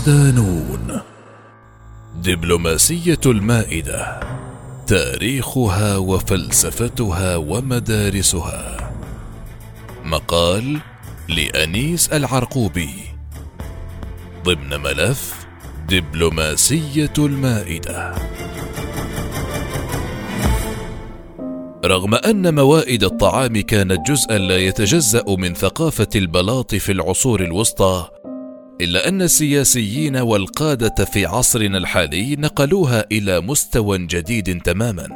صدانون دبلوماسية المائدة. تاريخها وفلسفتها ومدارسها. مقال لأنيس العرقوبي. ضمن ملف دبلوماسية المائدة. رغم أن موائد الطعام كانت جزءا لا يتجزأ من ثقافة البلاط في العصور الوسطى إلا أن السياسيين والقادة في عصرنا الحالي نقلوها إلى مستوى جديد تماما.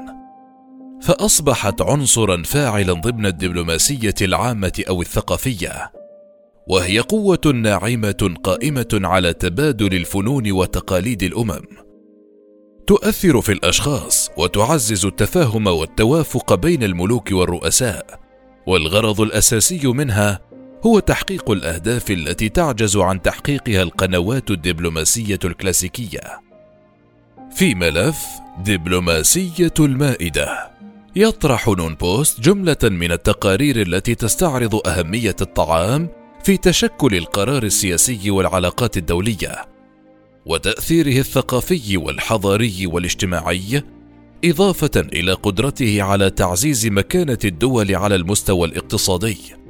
فأصبحت عنصرا فاعلا ضمن الدبلوماسية العامة أو الثقافية. وهي قوة ناعمة قائمة على تبادل الفنون وتقاليد الأمم. تؤثر في الأشخاص وتعزز التفاهم والتوافق بين الملوك والرؤساء. والغرض الأساسي منها هو تحقيق الأهداف التي تعجز عن تحقيقها القنوات الدبلوماسية الكلاسيكية. في ملف دبلوماسية المائدة يطرح نون بوست جملة من التقارير التي تستعرض أهمية الطعام في تشكل القرار السياسي والعلاقات الدولية وتأثيره الثقافي والحضاري والاجتماعي إضافة إلى قدرته على تعزيز مكانة الدول على المستوى الاقتصادي.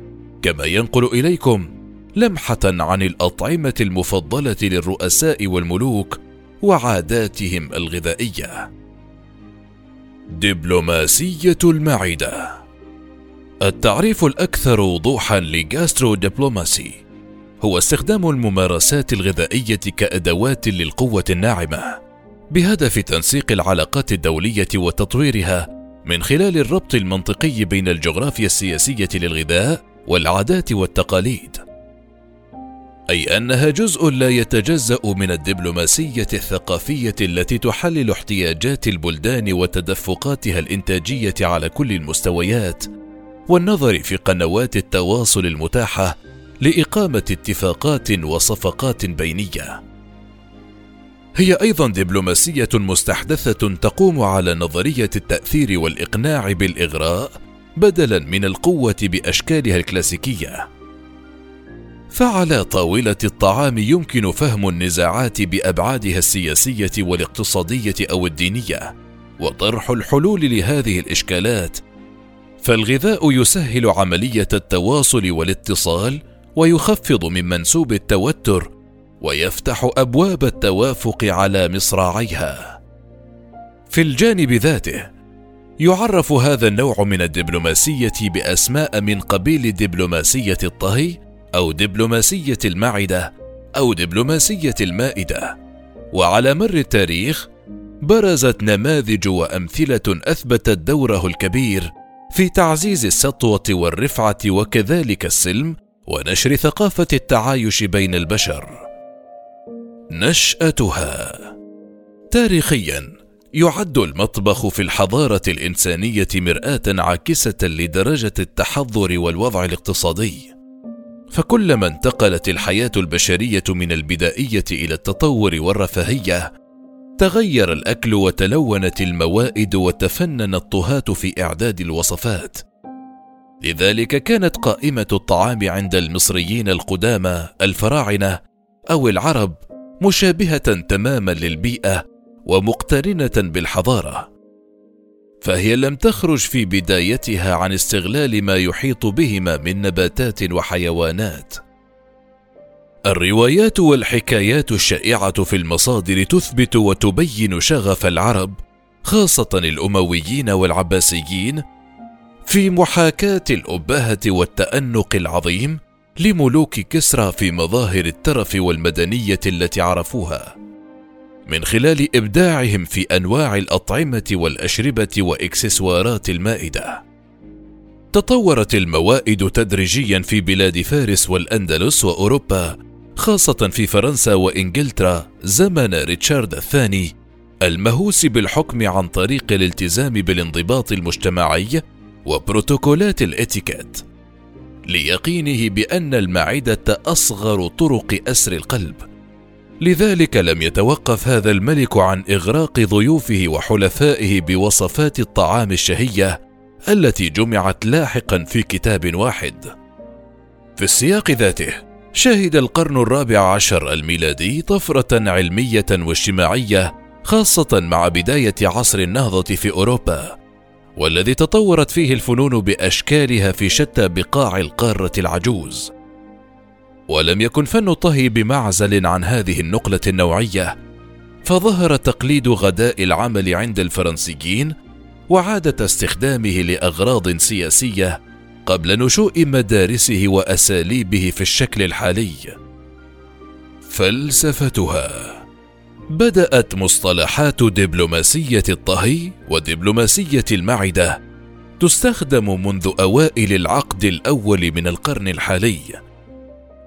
كما ينقل إليكم لمحة عن الأطعمة المفضلة للرؤساء والملوك وعاداتهم الغذائية. دبلوماسية المعدة. التعريف الأكثر وضوحا لجاسترو دبلوماسي هو استخدام الممارسات الغذائية كأدوات للقوة الناعمة بهدف تنسيق العلاقات الدولية وتطويرها من خلال الربط المنطقي بين الجغرافيا السياسية للغذاء والعادات والتقاليد. أي أنها جزء لا يتجزأ من الدبلوماسية الثقافية التي تحلل احتياجات البلدان وتدفقاتها الإنتاجية على كل المستويات والنظر في قنوات التواصل المتاحة لإقامة اتفاقات وصفقات بينية. هي أيضا دبلوماسية مستحدثة تقوم على نظرية التأثير والإقناع بالإغراء بدلا من القوة بأشكالها الكلاسيكية. فعلى طاولة الطعام يمكن فهم النزاعات بأبعادها السياسية والاقتصادية أو الدينية وطرح الحلول لهذه الإشكالات. فالغذاء يسهل عملية التواصل والاتصال ويخفض من منسوب التوتر ويفتح أبواب التوافق على مصراعيها. في الجانب ذاته يعرف هذا النوع من الدبلوماسية بأسماء من قبيل دبلوماسية الطهي أو دبلوماسية المعدة أو دبلوماسية المائدة. وعلى مر التاريخ برزت نماذج وأمثلة أثبتت دوره الكبير في تعزيز السطوة والرفعة وكذلك السلم ونشر ثقافة التعايش بين البشر. نشأتها تاريخيا. يعد المطبخ في الحضارة الإنسانية مرآة عاكسة لدرجة التحضر والوضع الاقتصادي. فكلما انتقلت الحياة البشرية من البدائية إلى التطور والرفاهية تغير الأكل وتلونت الموائد وتفنن الطهاة في إعداد الوصفات. لذلك كانت قائمة الطعام عند المصريين القدامى الفراعنة أو العرب مشابهة تماما للبيئة ومقترنة بالحضارة فهي لم تخرج في بدايتها عن استغلال ما يحيط بهما من نباتات وحيوانات. الروايات والحكايات الشائعة في المصادر تثبت وتبين شغف العرب خاصة الأمويين والعباسيين في محاكاة الابهه والتأنق العظيم لملوك كسرى في مظاهر الترف والمدنية التي عرفوها. من خلال إبداعهم في أنواع الأطعمة والأشربة وإكسسوارات المائدة. تطورت الموائد تدريجيا في بلاد فارس والأندلس وأوروبا خاصة في فرنسا وإنجلترا زمن ريتشارد الثاني المهووس بالحكم عن طريق الالتزام بالانضباط المجتمعي وبروتوكولات الإتيكيت ليقينه بأن المعدة أصغر طرق أسر القلب. لذلك لم يتوقف هذا الملك عن إغراق ضيوفه وحلفائه بوصفات الطعام الشهية التي جمعت لاحقا في كتاب واحد في السياق ذاته شهد القرن الرابع عشر الميلادي طفرة علمية واجتماعية خاصة مع بداية عصر النهضة في أوروبا، والذي تطورت فيه الفنون بأشكالها في شتى بقاع القارة العجوز. ولم يكن فن الطهي بمعزل عن هذه النقلة النوعية، فظهر تقليد غداء العمل عند الفرنسيين وعادة استخدامه لأغراض سياسية قبل نشوء مدارسه وأساليبه في الشكل الحالي. فلسفتها بدأت مصطلحات دبلوماسية الطهي ودبلوماسية المعدة تستخدم منذ أوائل العقد الأول من القرن الحالي،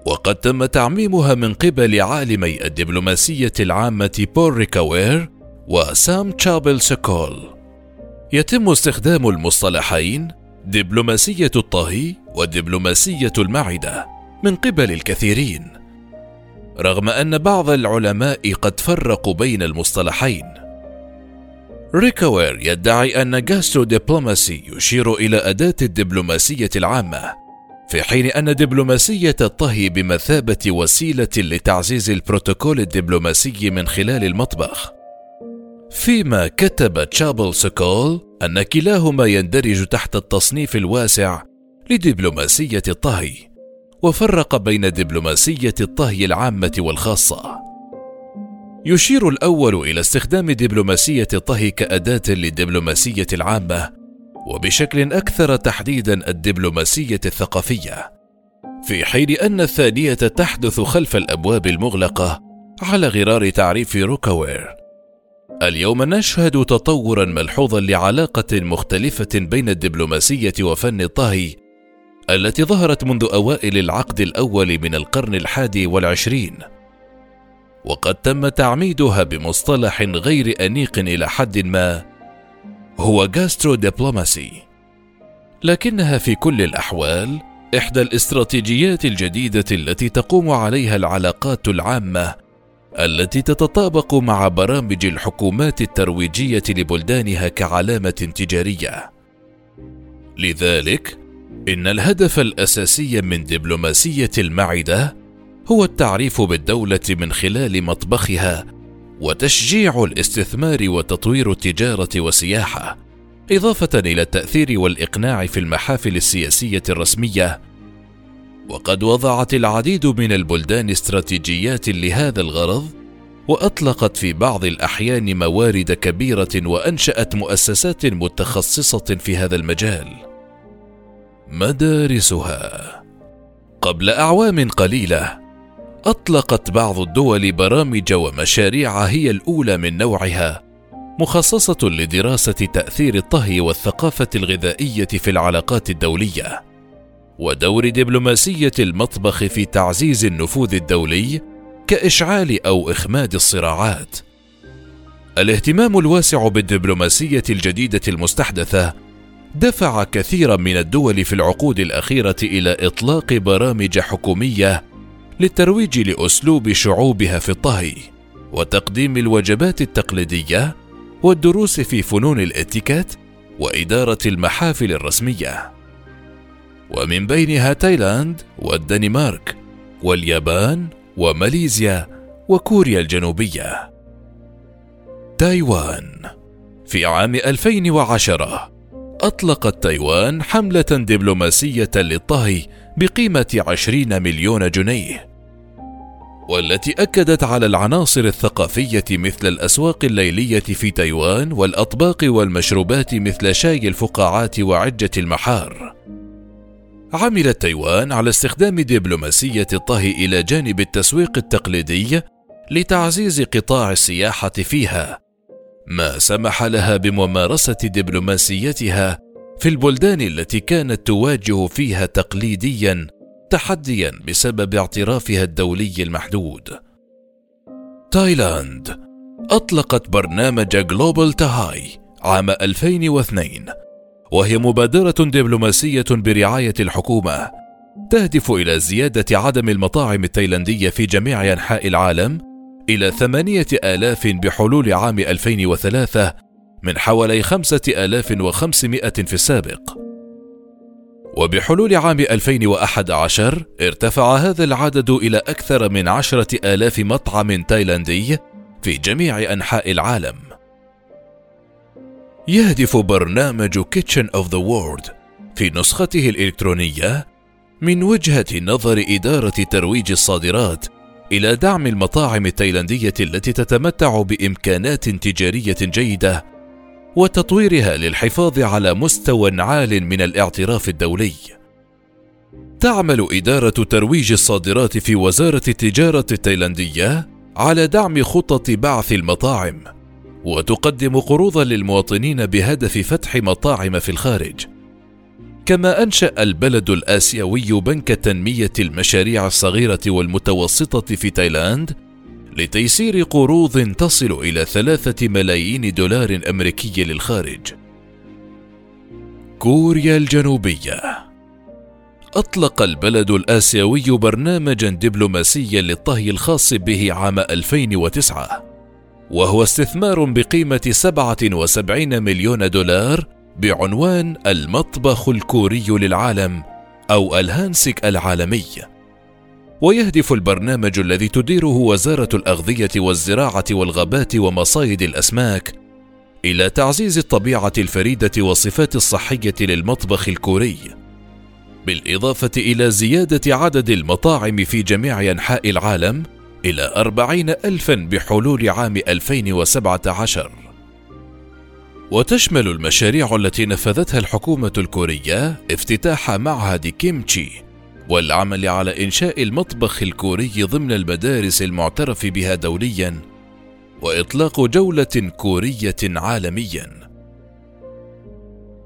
وقد تم تعميمها من قبل عالمي الدبلوماسية العامة بول ريكاوير وسام تشابل سكول. يتم استخدام المصطلحين دبلوماسية الطهي ودبلوماسية المعدة من قبل الكثيرين رغم أن بعض العلماء قد فرقوا بين المصطلحين روكوير يدعي أن gastrodiplomacy يشير إلى أداة الدبلوماسية العامة في حين أن دبلوماسية الطهي بمثابة وسيلة لتعزيز البروتوكول الدبلوماسي من خلال المطبخ. فيما كتب تشابل سوكول أن كلاهما يندرج تحت التصنيف الواسع لدبلوماسية الطهي وفرق بين دبلوماسية الطهي العامة والخاصة. يشير الأول إلى استخدام دبلوماسية الطهي كأداة للدبلوماسية العامة وبشكل أكثر تحديدا الدبلوماسية الثقافية في حين أن الثانية تحدث خلف الأبواب المغلقة على غرار تعريف روكاوير. اليوم نشهد تطورا ملحوظا لعلاقة مختلفة بين الدبلوماسية وفن الطهي التي ظهرت منذ أوائل العقد الأول من القرن الحادي والعشرين. وقد تم تعميدها بمصطلح غير أنيق إلى حد ما هو جاسترو دبلوماسي لكنها في كل الأحوال إحدى الاستراتيجيات الجديدة التي تقوم عليها العلاقات العامة التي تتطابق مع برامج الحكومات الترويجية لبلدانها كعلامة تجارية. لذلك إن الهدف الأساسي من دبلوماسية المعدة هو التعريف بالدولة من خلال مطبخها وتشجيع الاستثمار وتطوير التجارة والسياحة، إضافة إلى التأثير والإقناع في المحافل السياسية الرسمية. وقد وضعت العديد من البلدان استراتيجيات لهذا الغرض، وأطلقت في بعض الأحيان موارد كبيرة وأنشأت مؤسسات متخصصة في هذا المجال. مدارسها قبل أعوام قليلة أطلقت بعض الدول برامج ومشاريع هي الأولى من نوعها مخصصة لدراسة تأثير الطهي والثقافة الغذائية في العلاقات الدولية. ودور دبلوماسية المطبخ في تعزيز النفوذ الدولي كإشعال أو إخماد الصراعات. الاهتمام الواسع بالدبلوماسية الجديدة المستحدثة دفع كثيرا من الدول في العقود الأخيرة إلى إطلاق برامج حكومية للترويج لأسلوب شعوبها في الطهي وتقديم الوجبات التقليدية والدروس في فنون الإتيكيت وإدارة المحافل الرسمية. ومن بينها تايلاند والدنمارك واليابان وماليزيا وكوريا الجنوبية. تايوان. في عام 2010 أطلقت تايوان حملة دبلوماسية للطهي بقيمة عشرين مليون جنيه. والتي أكدت على العناصر الثقافية مثل الأسواق الليلية في تايوان والأطباق والمشروبات مثل شاي الفقاعات وعجة المحار. عملت تايوان على استخدام دبلوماسية الطهي إلى جانب التسويق التقليدي لتعزيز قطاع السياحة فيها، ما سمح لها بممارسة دبلوماسيتها في البلدان التي كانت تواجه فيها تقليديا تحديا بسبب اعترافها الدولي المحدود. تايلاند أطلقت برنامج Global Thai عام 2002 وهي مبادرة دبلوماسية برعاية الحكومة تهدف إلى زيادة عدم المطاعم التايلاندية في جميع أنحاء العالم إلى ثمانية آلاف بحلول عام 2003 من حوالي خمسة آلاف وخمسمائة في السابق. وبحلول عام 2011 ارتفع هذا العدد إلى أكثر من عشرة آلاف مطعم تايلاندي في جميع أنحاء العالم. يهدف برنامج Kitchen of the World في نسخته الإلكترونية من وجهة نظر إدارة ترويج الصادرات إلى دعم المطاعم التايلاندية التي تتمتع بإمكانات تجارية جيدة وتطويرها للحفاظ على مستوى عال من الاعتراف الدولي. تعمل إدارة ترويج الصادرات في وزارة التجارة التايلاندية على دعم خطط بعث المطاعم، وتقدم قروضا للمواطنين بهدف فتح مطاعم في الخارج. كما أنشأ البلد الآسيوي بنك تنمية المشاريع الصغيرة والمتوسطة في تايلاند لتيسير قروض تصل إلى ثلاثة ملايين دولار أمريكي للخارج. كوريا الجنوبية أطلق البلد الآسيوي برنامجا دبلوماسيا للطهي الخاص به عام 2009 وهو استثمار بقيمة 77 مليون دولار بعنوان المطبخ الكوري للعالم أو الهانسك العالمي ويهدف البرنامج الذي تديره وزارة الأغذية والزراعة والغابات ومصايد الأسماك إلى تعزيز الطبيعة الفريدة والصفات الصحية للمطبخ الكوري بالإضافة إلى زيادة عدد المطاعم في جميع أنحاء العالم إلى أربعين ألفا بحلول عام 2017 وتشمل المشاريع التي نفذتها الحكومة الكورية افتتاح معهد كيمتشي. والعمل على إنشاء المطبخ الكوري ضمن المدارس المعترف بها دوليا وإطلاق جولة كورية عالميا.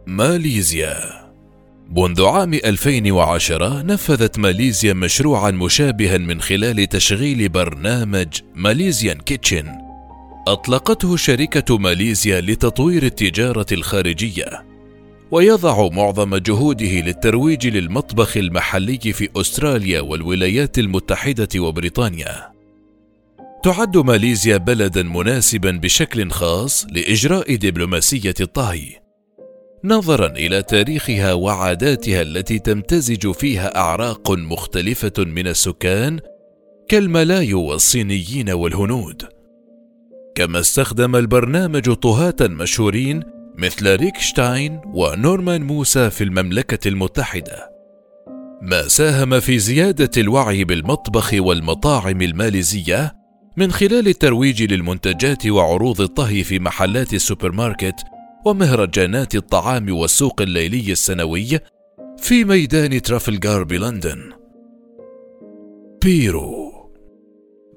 ماليزيا. منذ عام 2010 نفذت ماليزيا مشروعا مشابها من خلال تشغيل برنامج Malaysian Kitchen. أطلقته شركة ماليزيا لتطوير التجارة الخارجية. ويضع معظم جهوده للترويج للمطبخ المحلي في أستراليا والولايات المتحدة وبريطانيا. تعد ماليزيا بلدا مناسبا بشكل خاص لإجراء دبلوماسية الطهي. نظرا إلى تاريخها وعاداتها التي تمتزج فيها أعراق مختلفة من السكان كالملايو والصينيين والهنود. كما استخدم البرنامج طهاة مشهورين مثل ريك شتاين ونورمان موسى في المملكة المتحدة. ما ساهم في زيادة الوعي بالمطبخ والمطاعم الماليزية من خلال الترويج للمنتجات وعروض الطهي في محلات السوبر ماركت ومهرجانات الطعام والسوق الليلي السنوي في ميدان ترافلغار بلندن. بيرو.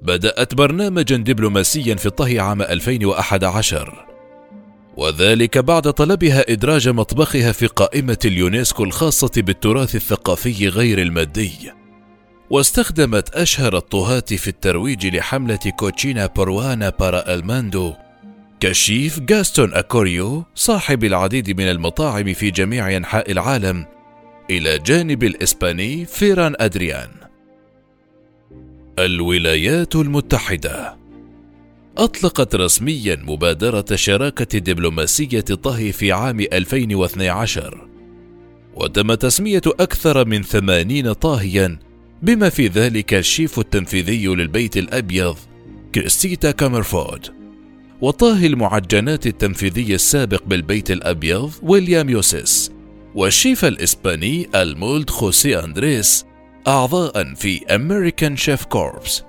بدأت برنامجا دبلوماسيا في الطهي عام 2011 وذلك بعد طلبها إدراج مطبخها في قائمة اليونسكو الخاصة بالتراث الثقافي غير المادي. واستخدمت أشهر الطهاة في الترويج لحملة Cocina Peruana Para el Mundo كشيف جاستون أكوريو صاحب العديد من المطاعم في جميع أنحاء العالم إلى جانب الإسباني فيران أدريا. الولايات المتحدة أطلقت رسميا مبادرة شراكة دبلوماسية طهي في عام 2012 وتم تسمية أكثر من ثمانين طاهيا بما في ذلك الشيف التنفيذي للبيت الأبيض كريستيتا كامرفورد وطاهي المعجنات التنفيذي السابق بالبيت الأبيض ويليام يوسيس والشيف الإسباني المولد خوسي أندريس أعضاء في American Chef Corps.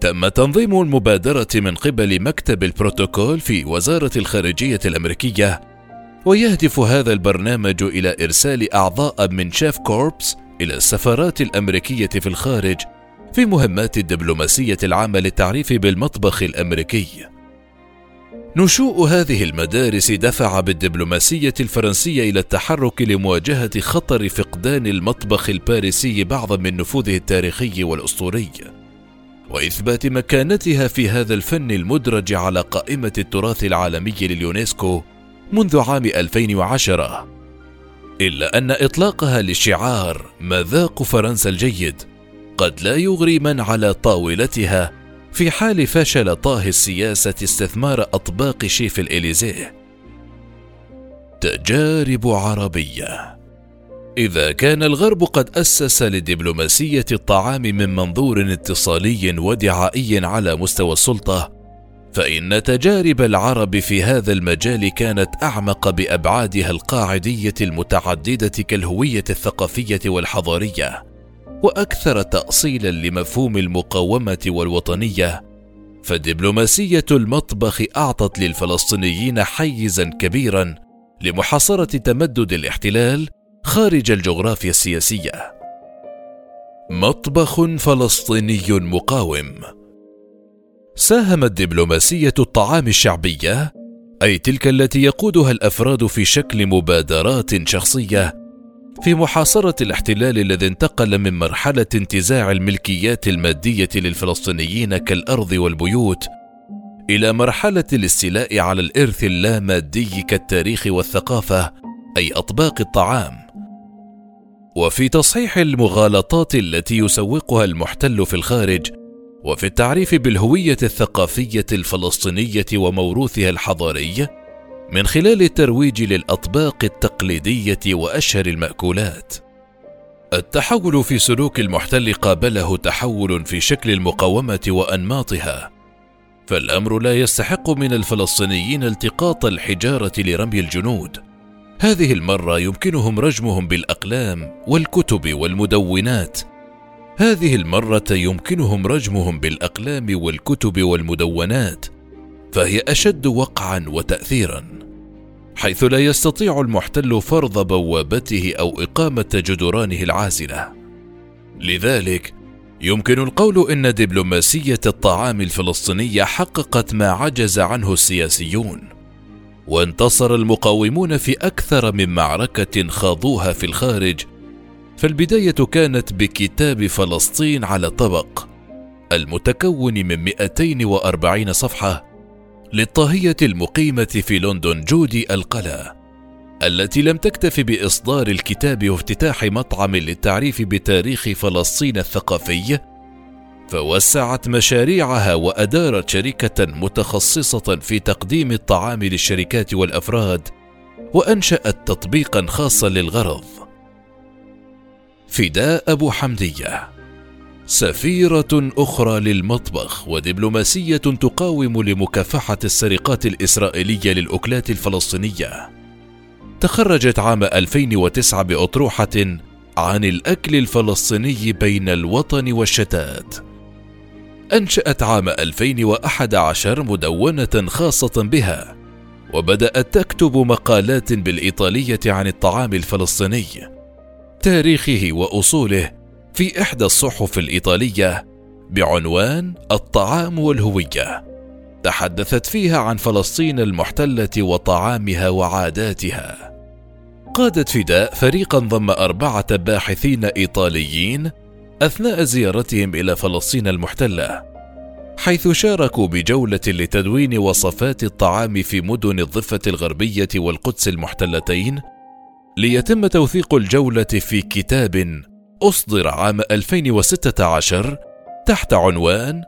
تم تنظيم المبادرة من قبل مكتب البروتوكول في وزارة الخارجية الأمريكية ويهدف هذا البرنامج إلى إرسال أعضاء من Chef Corps إلى السفارات الأمريكية في الخارج في مهمات الدبلوماسية العامة للتعريف بالمطبخ الأمريكي. نشوء هذه المدارس دفع بالدبلوماسية الفرنسية إلى التحرك لمواجهة خطر فقدان المطبخ الباريسي بعضا من نفوذه التاريخي والأسطوري. وإثبات مكانتها في هذا الفن المدرج على قائمة التراث العالمي لليونسكو منذ عام 2010 إلا أن إطلاقها لشعار مذاق فرنسا الجيد قد لا يغري من على طاولتها في حال فشل طاهي السياسة استثمار أطباق شيف الإليزيه. تجارب عربية. إذا كان الغرب قد أسس لدبلوماسية الطعام من منظور اتصالي ودعائي على مستوى السلطة فإن تجارب العرب في هذا المجال كانت أعمق بأبعادها القاعدية المتعددة كالهوية الثقافية والحضارية وأكثر تاصيلا لمفهوم المقاومة والوطنية فدبلوماسية المطبخ أعطت للفلسطينيين حيزا كبيرا لمحاصرة تمدد الاحتلال خارج الجغرافيا السياسية. مطبخ فلسطيني مقاوم. ساهمت دبلوماسية الطعام الشعبية أي تلك التي يقودها الأفراد في شكل مبادرات شخصية في محاصرة الاحتلال الذي انتقل من مرحلة انتزاع الملكيات المادية للفلسطينيين كالأرض والبيوت إلى مرحلة الاستيلاء على الإرث اللامادي كالتاريخ والثقافة أي أطباق الطعام. وفي تصحيح المغالطات التي يسوقها المحتل في الخارج وفي التعريف بالهوية الثقافية الفلسطينية وموروثها الحضاري من خلال الترويج للأطباق التقليدية وأشهر المأكولات. التحول في سلوك المحتل قابله تحول في شكل المقاومة وأنماطها فالأمر لا يستحق من الفلسطينيين التقاط الحجارة لرمي الجنود. هذه المرة يمكنهم رجمهم بالأقلام والكتب والمدونات. هذه المرة يمكنهم رجمهم بالأقلام والكتب والمدونات فهي أشد وقعا وتاثيرا حيث لا يستطيع المحتل فرض بوابته أو إقامة جدرانه العازلة. لذلك يمكن القول إن دبلوماسية الطعام الفلسطينية حققت ما عجز عنه السياسيون. وانتصر المقاومون في أكثر من معركة خاضوها في الخارج. فالبداية كانت بكتاب فلسطين على طبق المتكون من 240 صفحة للطاهية المقيمة في لندن جودي القلا التي لم تكتف بإصدار الكتاب وافتتاح مطعم للتعريف بتاريخ فلسطين الثقافي فوسعت مشاريعها وأدارت شركة متخصصة في تقديم الطعام للشركات والأفراد وأنشأت تطبيقا خاصا للغرض. فداء أبو حمدية. سفيرة أخرى للمطبخ ودبلوماسية تقاوم لمكافحة السرقات الإسرائيلية للأكلات الفلسطينية. تخرجت عام 2009 بأطروحة عن الأكل الفلسطيني بين الوطن والشتات. أنشأت عام 2011 مدونة خاصة بها، وبدأت تكتب مقالات بالإيطالية عن الطعام الفلسطيني، تاريخه وأصوله في إحدى الصحف الإيطالية بعنوان الطعام والهوية. تحدثت فيها عن فلسطين المحتلة وطعامها وعاداتها. قادت فداء فريقا ضم أربعة باحثين إيطاليين أثناء زيارتهم إلى فلسطين المحتلة حيث شاركوا بجولة لتدوين وصفات الطعام في مدن الضفة الغربية والقدس المحتلتين ليتم توثيق الجولة في كتاب أصدر عام 2016 تحت عنوان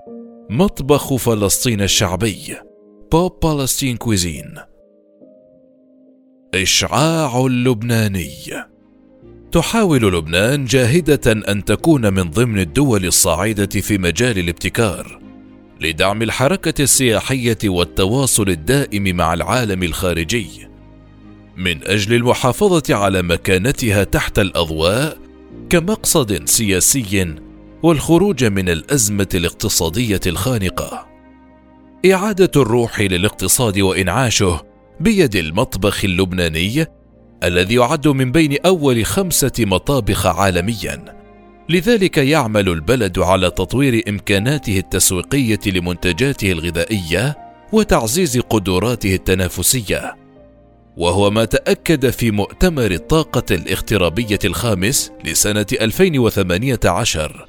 مطبخ فلسطين الشعبي بوب بالستين كويزين إشعاع اللبناني تحاول لبنان جاهدة أن تكون من ضمن الدول الصاعدة في مجال الابتكار لدعم الحركة السياحية والتواصل الدائم مع العالم الخارجي. من أجل المحافظة على مكانتها تحت الأضواء كمقصد سياسي والخروج من الأزمة الاقتصادية الخانقة. إعادة الروح للاقتصاد وإنعاشه بيد المطبخ اللبناني الذي يعد من بين أول خمسة مطابخ عالميا. لذلك يعمل البلد على تطوير إمكاناته التسويقية لمنتجاته الغذائية وتعزيز قدراته التنافسية. وهو ما تأكد في مؤتمر الطاقة الاغترابيه الخامس لسنة 2018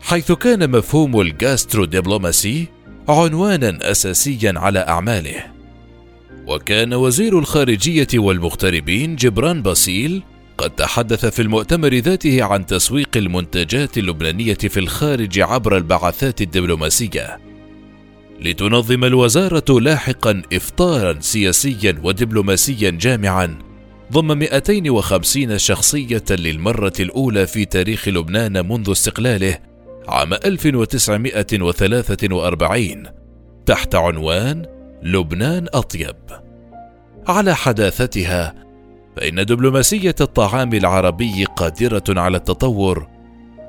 حيث كان مفهوم ال gastrodiplomacy عنوانا اساسيا على أعماله. وكان وزير الخارجية والمغتربين جبران باسيل قد تحدث في المؤتمر ذاته عن تسويق المنتجات اللبنانية في الخارج عبر البعثات الدبلوماسية. لتنظم الوزارة لاحقا إفطارا سياسيا ودبلوماسيا جامعا ضم 250 شخصية للمرة الأولى في تاريخ لبنان منذ استقلاله عام 1943 تحت عنوان لبنان أطيب. على حداثتها فإن دبلوماسية الطعام العربي قادرة على التطور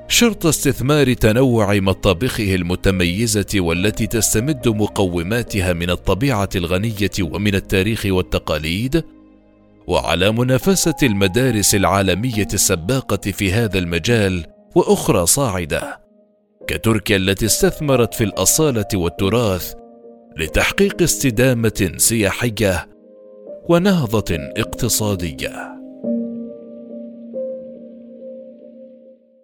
شرط استثمار تنوع مطابخه المتميزة والتي تستمد مقوماتها من الطبيعة الغنية ومن التاريخ والتقاليد وعلى منافسة المدارس العالمية السباقة في هذا المجال وأخرى صاعدة كتركيا التي استثمرت في الأصالة والتراث لتحقيق استدامة سياحية ونهضة اقتصادية.